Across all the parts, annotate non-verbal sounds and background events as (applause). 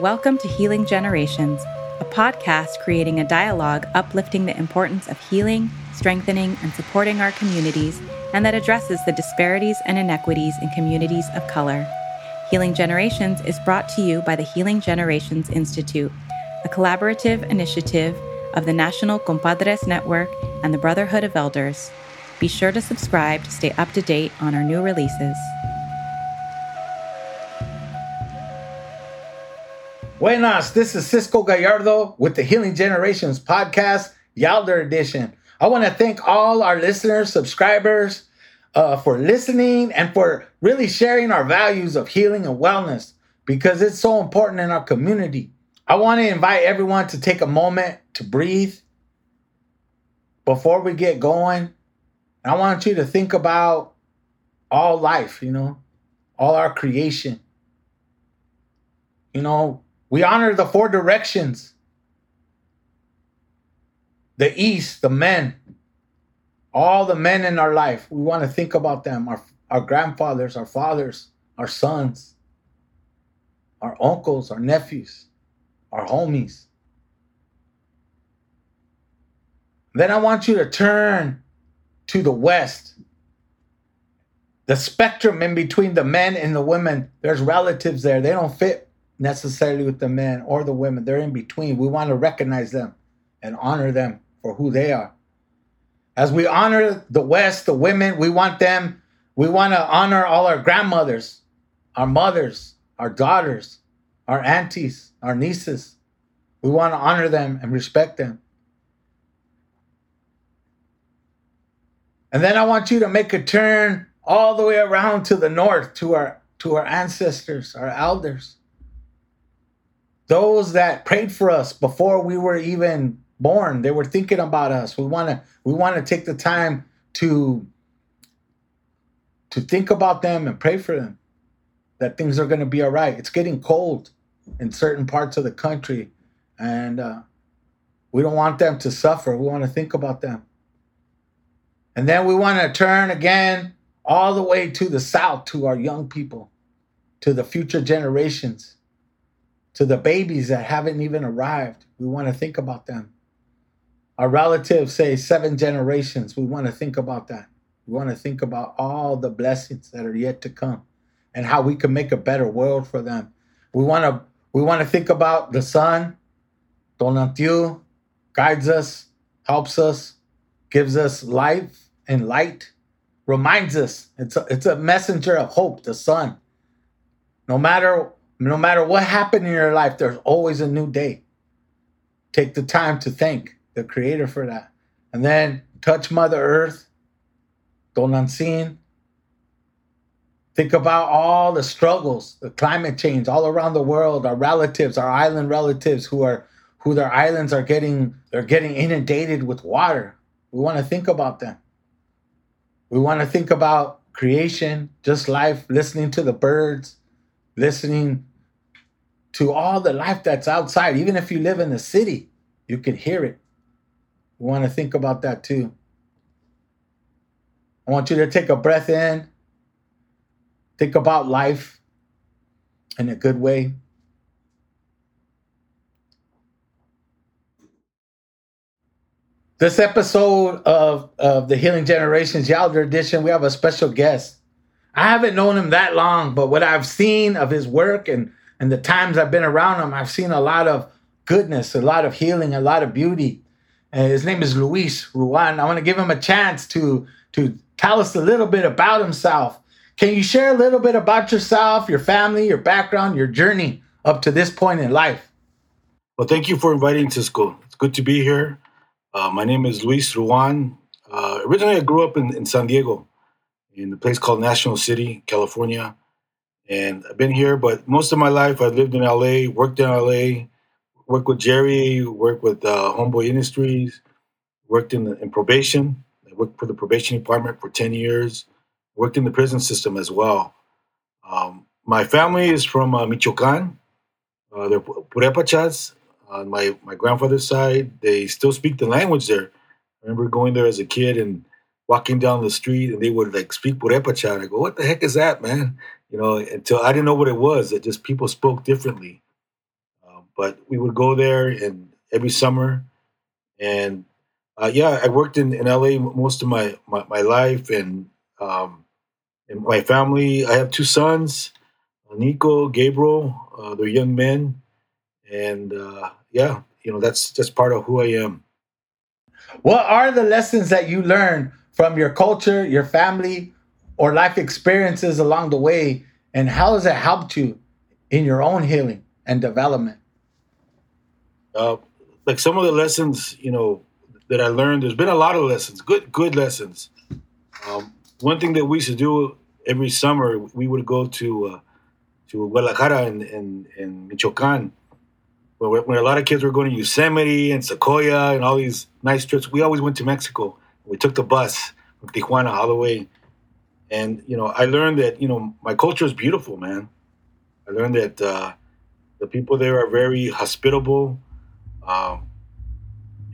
Welcome to Healing Generations, a podcast creating a dialogue uplifting the importance of healing, strengthening, and supporting our communities, and that addresses the disparities and inequities in communities of color. Healing Generations is brought to you by the Healing Generations Institute, a collaborative initiative of the National Compadres Network and the Brotherhood of Elders. Be sure to subscribe to stay up to date on our new releases. Buenas, this is Cisco Gallardo with the Healing Generations podcast, Elder Edition. I want to thank all our listeners, subscribers, uh, for listening and for really sharing our values of healing and wellness because it's so important in our community. I want to invite everyone to take a moment to breathe before we get going. I want you to think about all life, you know, all our creation. You know, we honor the four directions the East, the men, all the men in our life. We want to think about them our, our grandfathers, our fathers, our sons, our uncles, our nephews, our homies. Then I want you to turn to the West. The spectrum in between the men and the women, there's relatives there. They don't fit necessarily with the men or the women. They're in between. We want to recognize them and honor them for who they are. As we honor the West, the women, we want them, we want to honor all our grandmothers, our mothers, our daughters, our aunties, our nieces. We want to honor them and respect them. And then I want you to make a turn all the way around to the north to our to our ancestors, our elders those that prayed for us before we were even born they were thinking about us. We want to we want to take the time to to think about them and pray for them that things are going to be all right. It's getting cold in certain parts of the country and uh, we don't want them to suffer. We want to think about them. And then we want to turn again all the way to the south to our young people to the future generations to the babies that haven't even arrived. We want to think about them. Our relatives say seven generations. We want to think about that. We want to think about all the blessings that are yet to come and how we can make a better world for them. We want to we want to think about the sun, Tonatiuh, guides us, helps us, gives us life and light, reminds us. It's a, it's a messenger of hope, the sun. No matter no matter what happened in your life, there's always a new day. Take the time to thank the Creator for that. And then touch Mother Earth, Tonantzin. Think about all the struggles, the climate change all around the world, our relatives, our island relatives who are who their islands are getting they're getting inundated with water. We want to think about them. We want to think about creation, just life, listening to the birds, listening to all the life that's outside. Even if you live in the city, you can hear it. We want to think about that too. I want you to take a breath in, think about life in a good way. This episode of, of the Healing Generations Elder Edition, we have a special guest. I haven't known him that long, but what I've seen of his work and and the times I've been around him, I've seen a lot of goodness, a lot of healing, a lot of beauty. And his name is Luis Ruan. I want to give him a chance to to tell us a little bit about himself. Can you share a little bit about yourself, your family, your background, your journey up to this point in life? Well, thank you for inviting Cisco. It's good to be here. Uh, my name is Luis Ruan. Uh, originally, I grew up in, in San Diego, in a place called National City, California and I've been here, but most of my life I've lived in LA, worked in LA, worked with Jerry, worked with uh, Homeboy Industries, worked in, the, in probation. I worked for the probation department for 10 years, worked in the prison system as well. Um, my family is from uh, Michoacan. Uh, they're Purépechas. On my, my grandfather's side, they still speak the language there. I remember going there as a kid and walking down the street and they would like speak Purépecha. I go, what the heck is that, man? you know, until I didn't know what it was. That just people spoke differently. but we would go there and every summer, and uh, yeah, I worked in, in LA most of my my, my life, and um, and my family. I have two sons, Nico, Gabriel. Uh, they're young men, and uh, yeah, you know that's just part of who I am. What are the lessons that you learned from your culture, your family, or life experiences along the way, and how has it helped you in your own healing and development? Uh, like some of the lessons, you know, that I learned. There's been a lot of lessons, good good lessons. Um, one thing that we used to do every summer, we would go to uh, to Guadalajara in Michoacan, where, a lot of kids were going to Yosemite and Sequoia and all these nice trips. We always went to Mexico. We took the bus from Tijuana all the way, and you know, I learned that you know my culture is beautiful, man. I learned that uh, the people there are very hospitable. Um,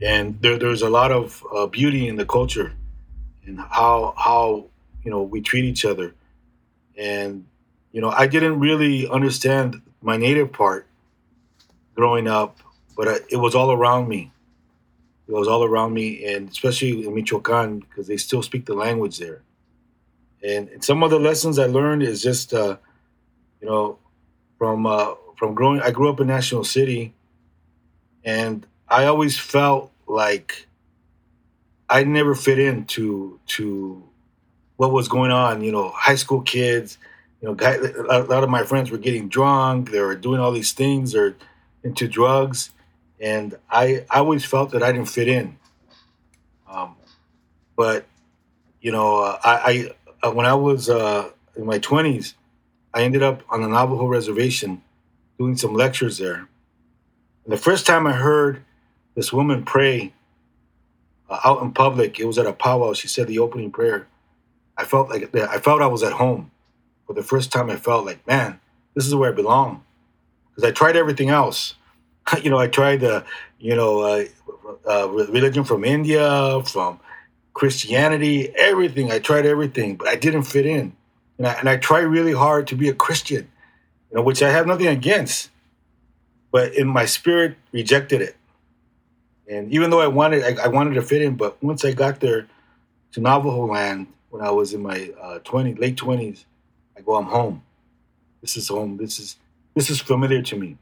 and there, there's a lot of uh, beauty in the culture and how how you know we treat each other and you know i didn't really understand my native part growing up but I, it was all around me it was all around me and especially in michoacan because they still speak the language there and, some of the lessons i learned is just uh, you know from uh, from growing i grew up in national city and i always felt like I never fit into to what was going on. You know, high school kids. You know, guy, a lot of my friends were getting drunk. They were doing all these things. They're into drugs, and I, I always felt that I didn't fit in. Um, but you know, uh, I, I uh, when I was uh, in my twenties, I ended up on the Navajo reservation doing some lectures there. And the first time I heard this woman pray uh, out in public. It was at a powwow. She said the opening prayer. I felt like I felt I was at home. For the first time, I felt like, man, this is where I belong. Because I tried everything else. (laughs) you know, I tried the, you know, uh, uh, religion from India, from Christianity, everything. I tried everything, but I didn't fit in. And I, and I tried really hard to be a Christian, you know, which I have nothing against. But in my spirit, rejected it. And even though I wanted, I, I, wanted to fit in, but once I got there to Navajo land when I was in my uh, 20, late 20s, I go, I'm home. This is home. This is this is familiar to me.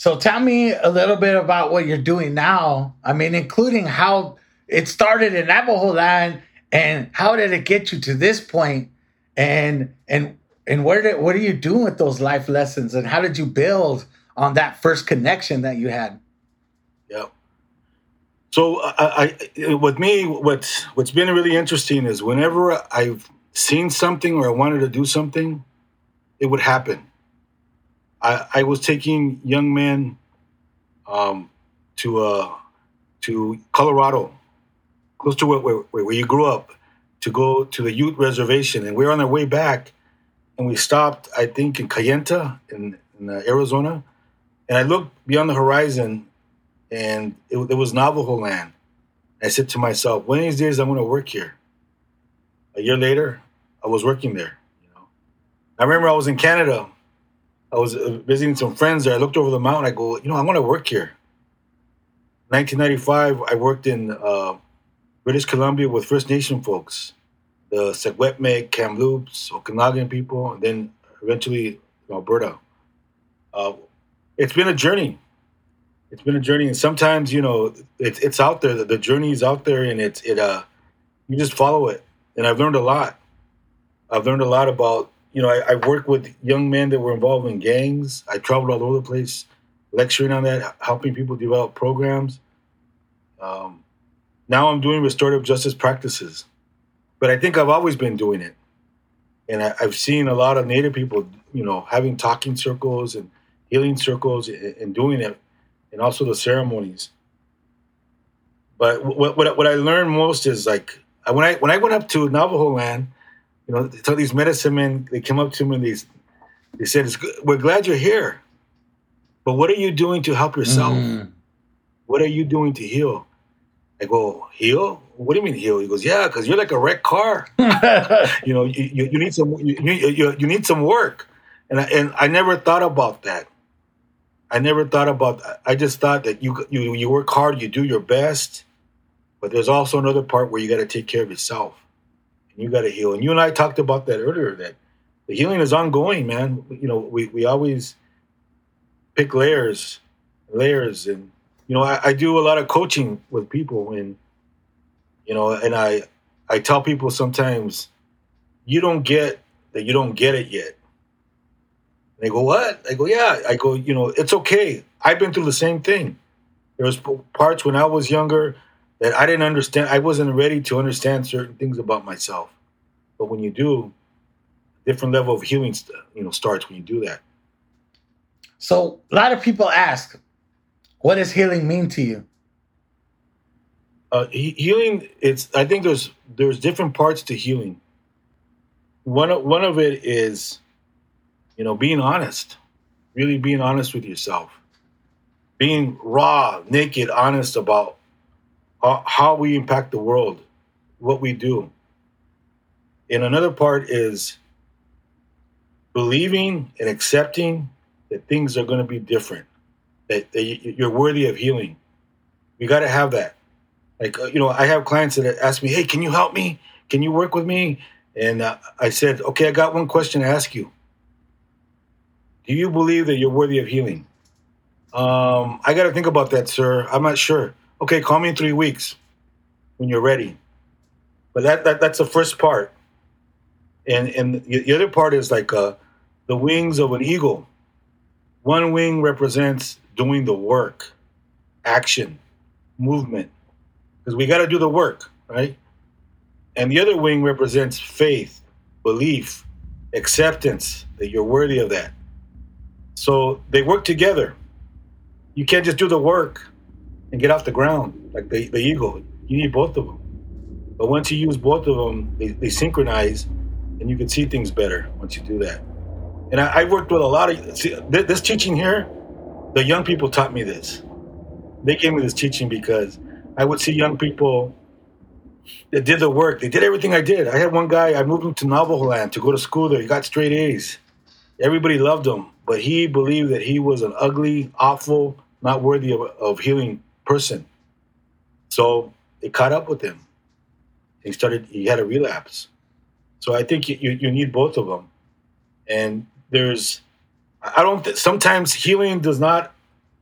So tell me a little bit about what you're doing now. I mean, including how it started in Navajo land and how did it get you to this point and and and where did what are you doing with those life lessons and how did you build on that first connection that you had? Yeah. So I, I, with me, what's what's been really interesting is whenever I've seen something or I wanted to do something, it would happen. I, I was taking young men um, to uh, to Colorado, close to where, where, where you grew up, to go to the Ute Reservation, and we were on our way back, and we stopped, I think, in Kayenta in, in uh, Arizona, and I looked beyond the horizon, and it, it was Navajo land. I said to myself, one of these days I'm going to work here. A year later, I was working there. You know, I remember I was in Canada. I was uh, visiting some friends there. I looked over the mountain. I go, you know, I want to work here. 1995, I worked in uh, British Columbia with First Nation folks, the Secwepemc, Kamloops, Okanagan people, and then eventually Alberta. Uh, it's been a journey it's been a journey, and sometimes you know it's it's out there. The journey is out there, and it's it uh you just follow it. And I've learned a lot. I've learned a lot about you know I, I worked with young men that were involved in gangs. I traveled all over the place, lecturing on that, helping people develop programs. Um, now I'm doing restorative justice practices, but I think I've always been doing it, and I, I've seen a lot of Native people, you know, having talking circles and healing circles and, and doing it and also the ceremonies. But what, what, what I learned most is like when I when I went up to Navajo land, you know, so these medicine men they came up to me and they they said, "We're glad you're here, but what are you doing to help yourself? Mm. What are you doing to heal?" I go, "Heal? What do you mean heal?" He goes, "Yeah, because you're like a wrecked car. (laughs) you know, you, you, you need some you, you, you need some work." And I, and I never thought about that. I never thought about. I just thought that you you you work hard, you do your best, but there's also another part where you got to take care of yourself, and you got to heal. And you and I talked about that earlier. That the healing is ongoing, man. You know, we we always pick layers, layers, and you know, I, I do a lot of coaching with people, and you know, and I I tell people sometimes you don't get that you don't get it yet they go, what? I go, yeah. I go, you know, it's okay. I've been through the same thing. There was parts when I was younger that I didn't understand. I wasn't ready to understand certain things about myself. But when you do, different level of healing, you know, starts when you do that. So a lot of people ask, what does healing mean to you? Uh, he, healing, it's. I think there's there's different parts to healing. One of, one of it is you know, being honest, really being honest with yourself, being raw, naked, honest about how we impact the world, what we do. And another part is believing and accepting that things are going to be different, that, that you're worthy of healing. You got to have that. Like, uh, you know, I have clients that ask me, hey, can you help me? Can you work with me? And uh, I said, okay, I got one question to ask you. Do you believe that you're worthy of healing? Um, I got to think about that, sir. I'm not sure. Okay, call me in three weeks when you're ready. But that, that that's the first part, and and the other part is like uh, the wings of an eagle. One wing represents doing the work, action, movement, because we got to do the work, right? And the other wing represents faith, belief, acceptance that you're worthy of that. So they work together. You can't just do the work and get off the ground like the, the eagle. You need both of them. But once you use both of them, they, they synchronize and you can see things better once you do that. And I, I worked with a lot of, see, this teaching here, the young people taught me this. They gave me this teaching because I would see young people that did the work. They did everything I did. I had one guy, I moved him to Navajo land to go to school there. He got straight A's. Everybody loved him but he believed that he was an ugly, awful, not worthy of, of healing person. So it caught up with him. He started. He had a relapse. So I think you, you need both of them. And there's, I don't. Th- sometimes healing does not.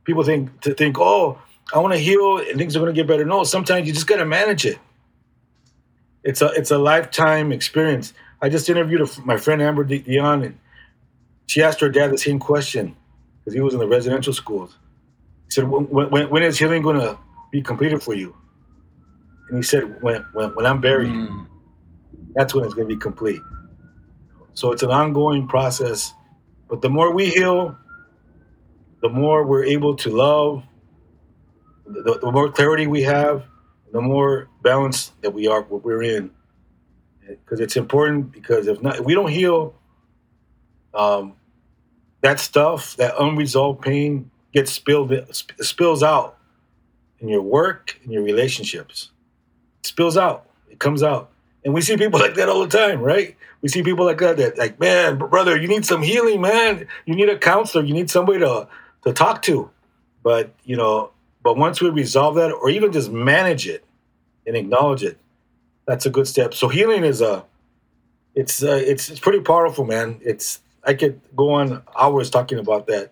People think to think, oh, I want to heal and things are going to get better. No, sometimes you just got to manage it. It's a it's a lifetime experience. I just interviewed a, my friend Amber Dion, and she asked her dad the same question because he was in the residential schools. He said, when, when, when is healing going to be completed for you? And he said, when, when, when I'm buried, mm. that's when it's going to be complete. So it's an ongoing process. But the more we heal, the more we're able to love, the, the more clarity we have, the more balance that we are, what we're in. Because it's important because if not, if we don't heal, um, that stuff, that unresolved pain gets spilled spills out in your work, in your relationships. It spills out. It comes out. And we see people like that all the time, right? We see people like that that like, man, brother, you need some healing, man. You need a counselor. You need somebody to to talk to. But you know, but once we resolve that, or even just manage it and acknowledge it, that's a good step. So healing is a, it's uh, it's it's pretty powerful, man. It's I could go on hours talking about that.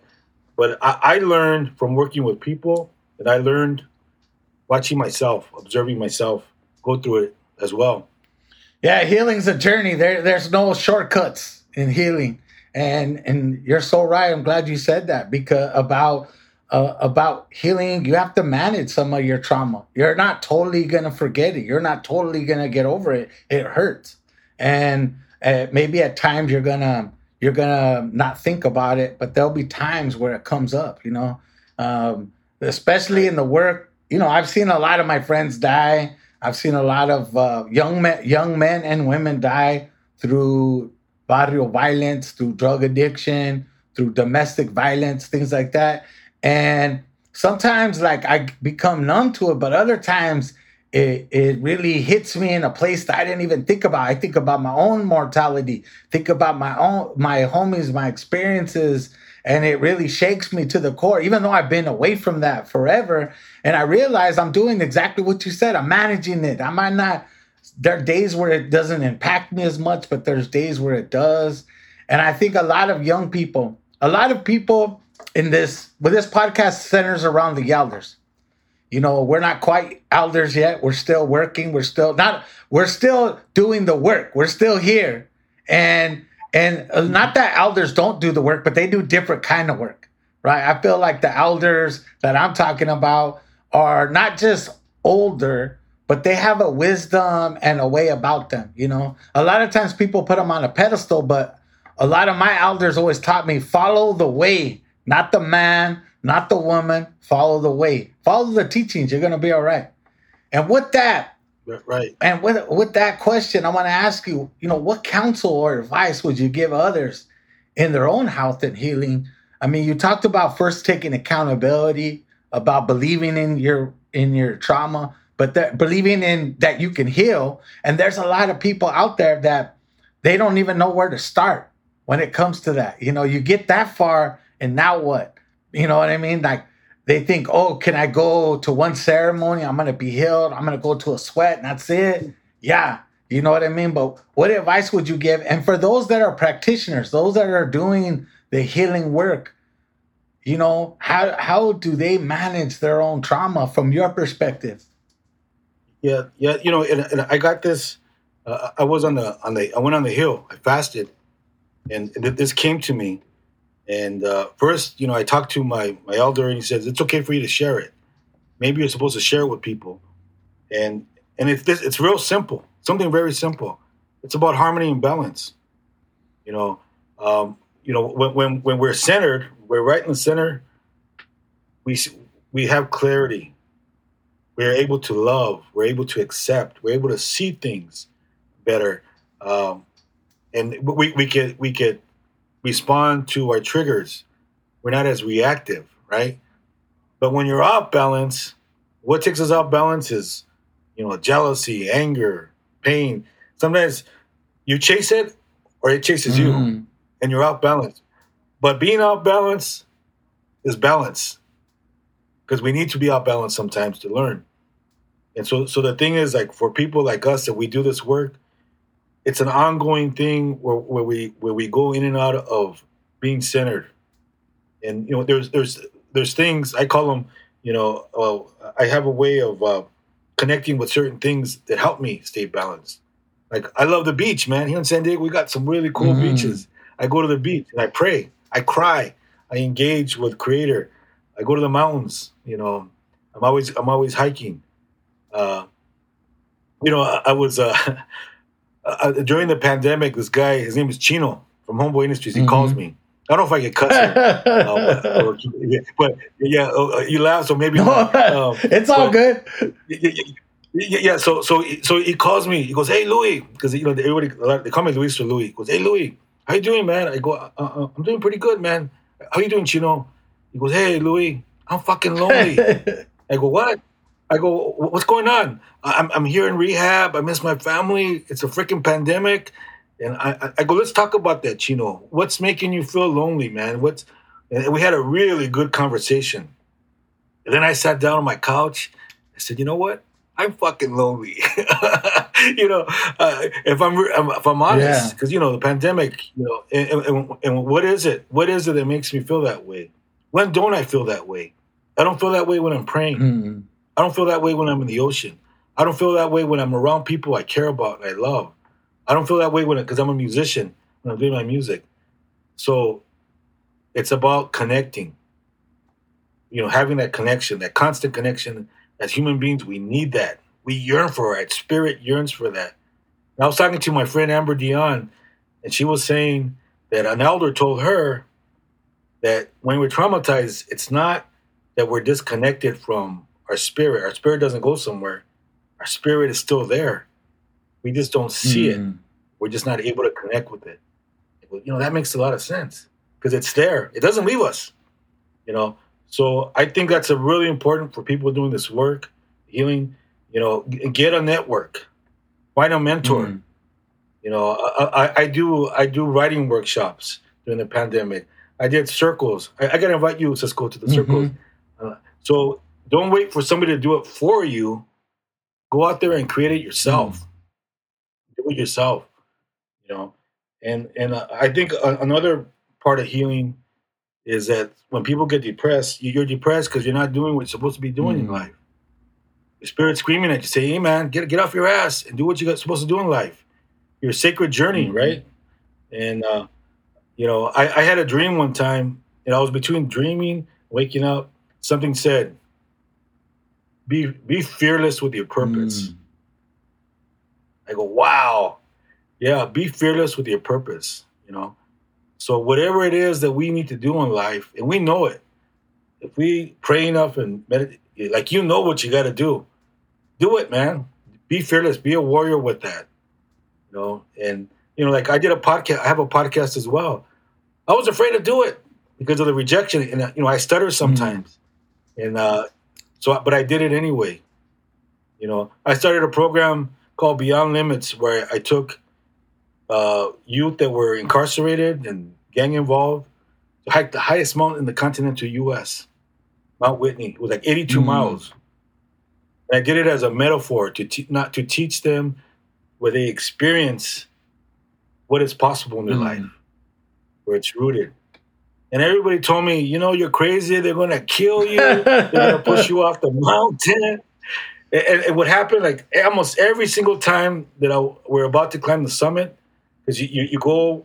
But I, I learned from working with people, and I learned watching myself, observing myself, go through it as well. Yeah, healing's a journey. There, there's no shortcuts in healing, and and you're so right. I'm glad you said that because about uh, about healing, you have to manage some of your trauma. You're not totally gonna forget it. You're not totally gonna get over it. It hurts, and uh, maybe at times you're gonna you're gonna not think about it, but there'll be times where it comes up, you know, um, especially in the work. You know, I've seen a lot of my friends die. I've seen a lot of uh, young men, young men and women die through barrio violence, through drug addiction, through domestic violence, things like that. And sometimes, like I become numb to it, but other times it, it really hits me in a place that I didn't even think about. I think about my own mortality, think about my own my homies, my experiences, and it really shakes me to the core, even though I've been away from that forever. And I realize I'm doing exactly what you said. I'm managing it. I might not, there are days where it doesn't impact me as much, but there's days where it does. And I think a lot of young people, a lot of people in this, with this podcast centers around the elders. You know, we're not quite elders yet. We're still working. We're still not, we're still doing the work. We're still here. And and not that elders don't do the work, but they do different kind of work, right? I feel like the elders that I'm talking about are not just older, but they have a wisdom and a way about them. You know, a lot of times people put them on a pedestal, but a lot of my elders always taught me follow the way, not the man, not the woman. Follow the way, follow the teachings. You're gonna be all right. And with that, Right. And with with that question, I want to ask you, you know, what counsel or advice would you give others in their own health and healing? I mean, you talked about first taking accountability, about believing in your in your trauma, but that believing in that you can heal. And there's a lot of people out there that they don't even know where to start when it comes to that. You know, you get that far and now what? You know what I mean? Like they think, oh, can I go to one ceremony? I'm gonna be healed. I'm gonna go to a sweat, and that's it. Yeah, you know what I mean. But what advice would you give? And for those that are practitioners, those that are doing the healing work, you know, how how do they manage their own trauma from your perspective? Yeah, yeah. You know, and, and I got this. Uh, I was on the on the. I went on the hill. I fasted, and, and this came to me and uh, first, you know, I talked to my my elder, and he says it's okay for you to share it. Maybe you're supposed to share it with people, and and it's this, it's real simple, something very simple. It's about harmony and balance. You know, um, you know, when when when we're centered, we're right in the center. We we have clarity. We're able to love. We're able to accept. We're able to see things better, um, and we we could, we get respond to our triggers. We're not as reactive, right? But when you're off balance, what takes us off balance is, you know, jealousy, anger, pain. Sometimes you chase it or it chases mm. you and you're off balance. But being off balance is balance because we need to be off balance sometimes to learn. And so, so the thing is, like for people like us that we do this work, it's an ongoing thing where, where we where we go in and out of being centered. And you know there's there's there's things i call them you know uh, i have a way of uh, connecting with certain things that help me stay balanced. Like i love the beach man. Here in san diego we got some really cool mm-hmm. beaches. I go to the beach and i pray. I cry. I engage with creator. I go to the mountains you know. I'm always i'm always hiking. Uh, you know i, I was uh, (laughs) Uh, uh, during the pandemic, this guy, his name is Chino from Homeboy Industries. He mm-hmm. calls me. I don't know if I get cut uh, (laughs) but yeah, uh, uh, you laugh, so maybe (laughs) um, it's all good. Yeah, yeah, yeah, so so so he calls me. He goes, "Hey, Louis," because you know everybody they call me Luis or Louis. He goes, "Hey, Louis, how you doing, man?" I go, uh, "I'm doing pretty good, man. How you doing, Chino?" He goes, "Hey, Louis, I'm fucking lonely." (laughs) I go, "What?" I go, what's going on? I'm, I'm here in rehab. I miss my family. It's a freaking pandemic. And I, I go, let's talk about that, Chino. What's making you feel lonely, man? What's, and we had a really good conversation. And then I sat down on my couch. I said, you know what? I'm fucking lonely. (laughs) you know, uh, if I'm if I'm honest, because yeah. you know the pandemic, you know, and, and, and, what is it? What is it that makes me feel that way? When don't I feel that way? I don't feel that way when I'm praying. Mm-hmm. I don't feel that way when I'm in the ocean. I don't feel that way when I'm around people I care about and I love. I don't feel that way when because I'm a musician when I'm doing my music. So it's about connecting. You know, having that connection, that constant connection. As human beings, we need that. We yearn for it. Spirit yearns for that. And I was talking to my friend Amber Dion, and she was saying that an elder told her that when we're traumatized, it's not that we're disconnected from our spirit. Our spirit doesn't go somewhere. Our spirit is still there. We just don't see mm. it. Hmm. We're just not able to connect with it. You know, that makes a lot of sense because it's there. It doesn't leave us. You know, so I think that's a really important for people doing this work, healing. You know, get a network, find a mentor. Mm. You know, I, I, I do I do writing workshops during the pandemic. I did circles. I, I got to invite you, Cisco, to the circles. Uh, so don't wait for somebody to do it for you. Go out there and create it yourself. Do it yourself. You know, and and uh, I think uh, another part of healing is that when people get depressed, you- you're depressed because you're not doing what you're supposed to be doing in Mm. life. Your spirit's screaming at you, say, "Hey, man, get get off your ass and do what you're supposed to do in life. Your sacred journey, Mhm. right?" And uh, you know, I, I had a dream one time, and I was between dreaming, waking up. Something said, "Be be fearless with your purpose." Mm. I go, wow, yeah, be fearless with your purpose, you know. So whatever it is that we need to do in life, and we know it, if we pray enough and meditate, like you know what you got to do, do it, man. Be fearless. Be a warrior with that, you know. And you know, like I did a podcast. I have a podcast as well. I was afraid to do it because of the rejection, and you know, I stutter sometimes, and uh, so, but I did it anyway. You know, I started a program called Beyond Limits where I took uh, youth that were incarcerated and gang involved to hike the highest mountain in the continental U.S., Mount Whitney. It was like 82 Mm. miles. And I did it as a metaphor to te- not to teach them where they experience what is possible in their Mm. life, where it's rooted. And everybody told me, you know, you're crazy. They're going to kill you. They're going (laughs) to push you off the mountain. And, and, what happened, like almost every single time that I, we're about to climb the summit, because you, you, you go,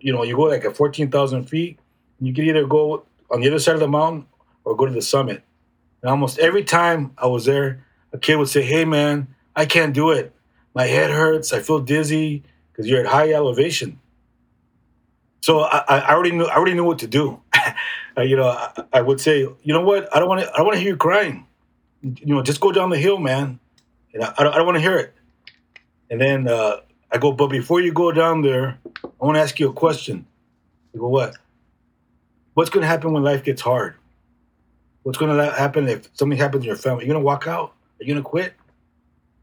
you know, you go like at 14,000 feet, you can either go on the other side of the mountain or go to the summit. And almost every time I was there, a kid would say, hey, man, I can't do it. My head hurts. I feel dizzy because you're at high elevation. So I, I already knew I already knew what to do. (laughs) Uh, you know, I, I would say, you know what? I don't want to. I don't want to hear you crying. You know, just go down the hill, man. And I, I don't, I don't want to hear it. And then uh, I go, but before you go down there, I want to ask you a question. I go, what? What's going to happen when life gets hard? What's going to happen if something happens in your family? Are you going to walk out? Are you going to quit?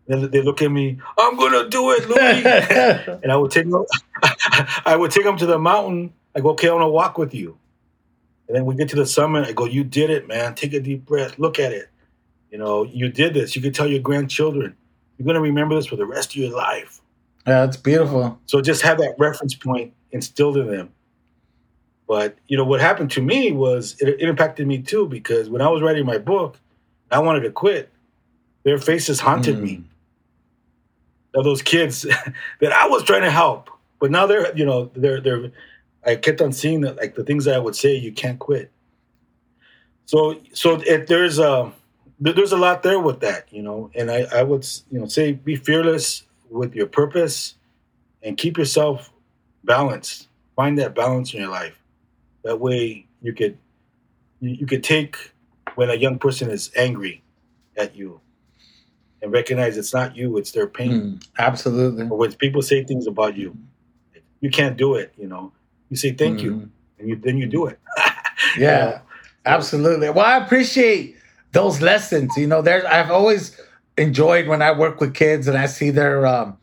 Then they look at me. I'm going to do it, Louis. (laughs) and I would take them. (laughs) I would take them to the mountain. I go, okay, I want to walk with you. And then we get to the summit. I go, you did it, man. Take a deep breath. Look at it. You know, you did this. You could tell your grandchildren. You're going to remember this for the rest of your life. yeah, it's beautiful. So just have that reference point instilled in them. But you know what happened to me was it, it impacted me too because when I was writing my book, I wanted to quit. Their faces haunted Mm. me. Of those kids (laughs) that I was trying to help, but now they're you know they're they're. I kept on seeing that like the things that I would say you can't quit. So so if there's a there's a lot there with that you know, and I I would you know say be fearless with your purpose and keep yourself balanced. Find that balance in your life. That way you could you, you could take when a young person is angry at you and recognize it's not you, it's their pain. Mm, absolutely. Or when people say things about you, you can't do it, you know. You say thank you Mhm. and you then you do it. (laughs) Yeah, absolutely. Well, I appreciate those lessons. You know, there's I've always enjoyed when I work with kids and I see their um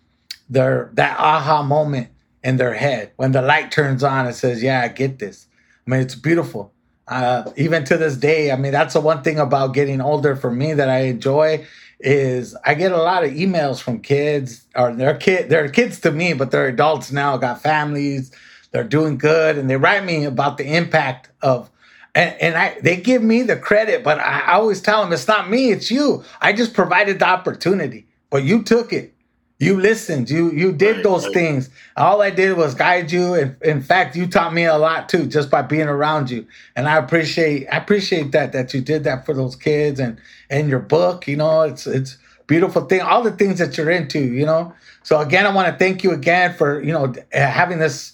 their that aha moment in their head when the light turns on and says, "Yeah, I get this." I mean, it's beautiful. Uh, even to this day, I mean, that's the one thing about getting older for me that I enjoy is I get a lot of emails from kids or they're kid they're kids to me, but they're adults now, got families, they're doing good, and they write me about the impact of and, and I they give me the credit, but I always tell them it's not me, it's you. I just provided the opportunity, but you took it. You listened. You you did Right, those right. things. All I did was guide you. And in fact, you taught me a lot too, just by being around you. And I appreciate I appreciate that that you did that for those kids and and your book. You know, it's it's beautiful thing. All the things that you're into. You know. So again, I want to thank you again for you know having this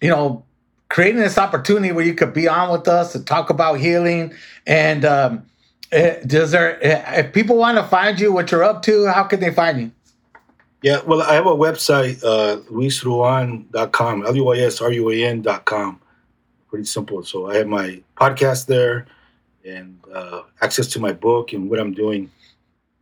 you know, creating this opportunity where you could be on with us to talk about healing. And um, eh, does there, eh, if people want to find you, what you're up to, how can they find you? Yeah, well, I have a website, uh, luisruan.com, L U I S R U A N.com. Pretty simple. So I have my podcast there and uh, access to my book and what I'm doing.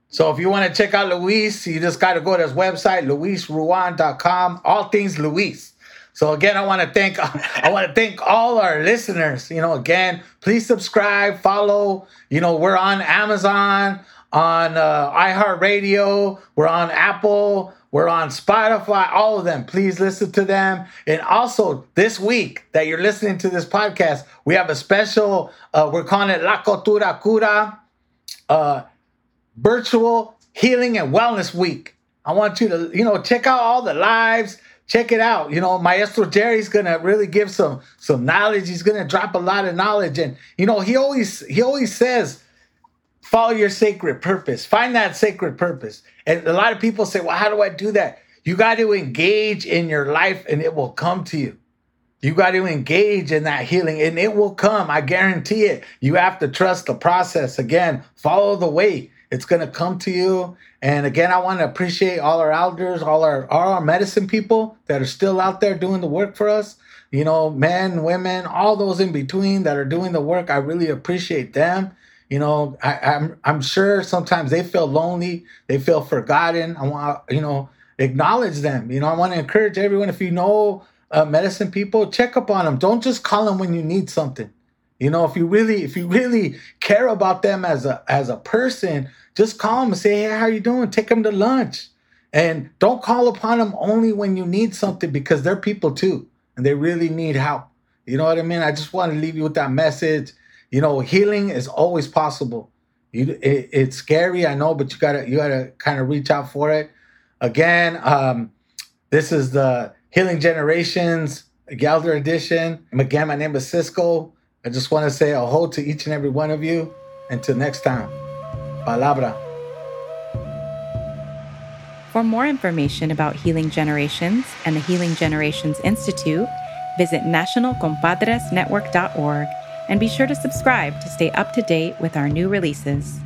So if you want to check out Luis, you just got to go to his website, luisruan.com, all things Luis. So again, I want to thank (laughs) I want to thank all our listeners. You know, again, please subscribe, follow. You know, we're on Amazon, on uh, iHeartRadio, we're on Apple, we're on Spotify, all of them. Please listen to them. And also, this week that you're listening to this podcast, we have a special. Uh, we're calling it La Cultura Cura, uh, virtual healing and wellness week. I want you to, you know, check out all the lives check it out. You know, Maestro Jerry's gonna really give some some knowledge. He's gonna drop a lot of knowledge, and you know, he always he always says, follow your sacred purpose. Find that sacred purpose. And a lot of people say, well, how do I do that? You got to engage in your life, and it will come to you. You got to engage in that healing, and it will come. I guarantee it. You have to trust the process. Again, follow the way. It's going to come to you. And again, I want to appreciate all our elders, all our all our medicine people that are still out there doing the work for us. You know, men, women, all those in between that are doing the work. I really appreciate them. You know, I, I'm I'm sure sometimes they feel lonely, they feel forgotten. I want you know acknowledge them. You know, I want to encourage everyone. If you know uh, medicine people, check up on them. Don't just call them when you need something. You know, if you really, if you really care about them as a as a person, just call them and say, "Hey, how you doing?" Take them to lunch, and don't call upon them only when you need something because they're people too, and they really need help. You know what I mean? I just want to leave you with that message. You know, healing is always possible. You, it, it's scary, I know, but you gotta you gotta kind of reach out for it. Again, um, this is the Healing Generations Elder edition. And again, my name is Cisco. I just want to say a hold to each and every one of you. Until next time, palabra. For more information about Healing Generations and the Healing Generations Institute, visit nationalcompadresnetwork.org and be sure to subscribe to stay up to date with our new releases.